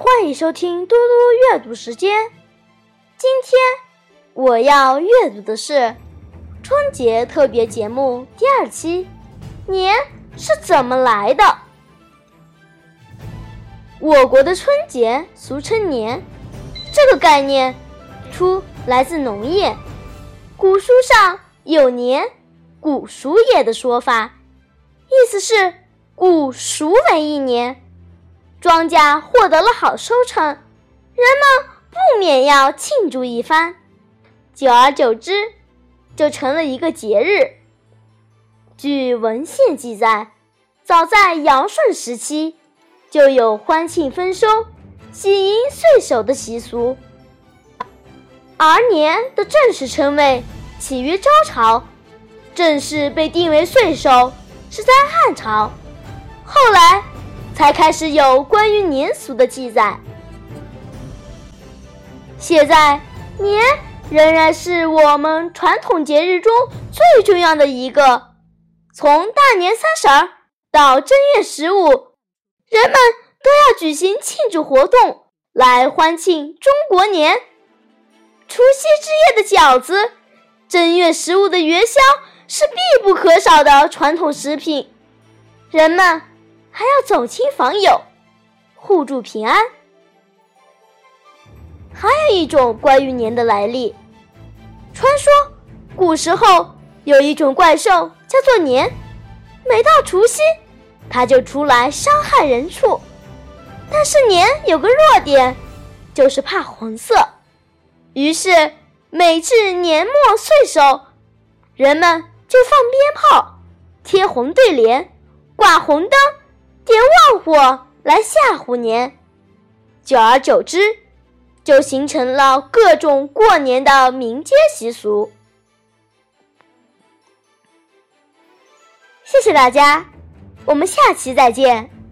欢迎收听嘟嘟阅读时间。今天我要阅读的是春节特别节目第二期。年是怎么来的？我国的春节俗称年，这个概念出来自农业。古书上有“年谷熟也”的说法，意思是谷熟为一年。庄稼获得了好收成，人们不免要庆祝一番，久而久之，就成了一个节日。据文献记载，早在尧舜时期，就有欢庆丰收、喜迎岁首的习俗。而年的正式称谓起于周朝，正式被定为岁首是在汉朝，后来。才开始有关于年俗的记载。现在，年仍然是我们传统节日中最重要的一个。从大年三十儿到正月十五，人们都要举行庆祝活动来欢庆中国年。除夕之夜的饺子，正月十五的元宵是必不可少的传统食品。人们。还要走亲访友，互助平安。还有一种关于年的来历，传说古时候有一种怪兽叫做年，每到除夕，它就出来伤害人畜。但是年有个弱点，就是怕红色，于是每至年末岁首，人们就放鞭炮、贴红对联、挂红灯。点旺火来吓唬年，久而久之，就形成了各种过年的民间习俗。谢谢大家，我们下期再见。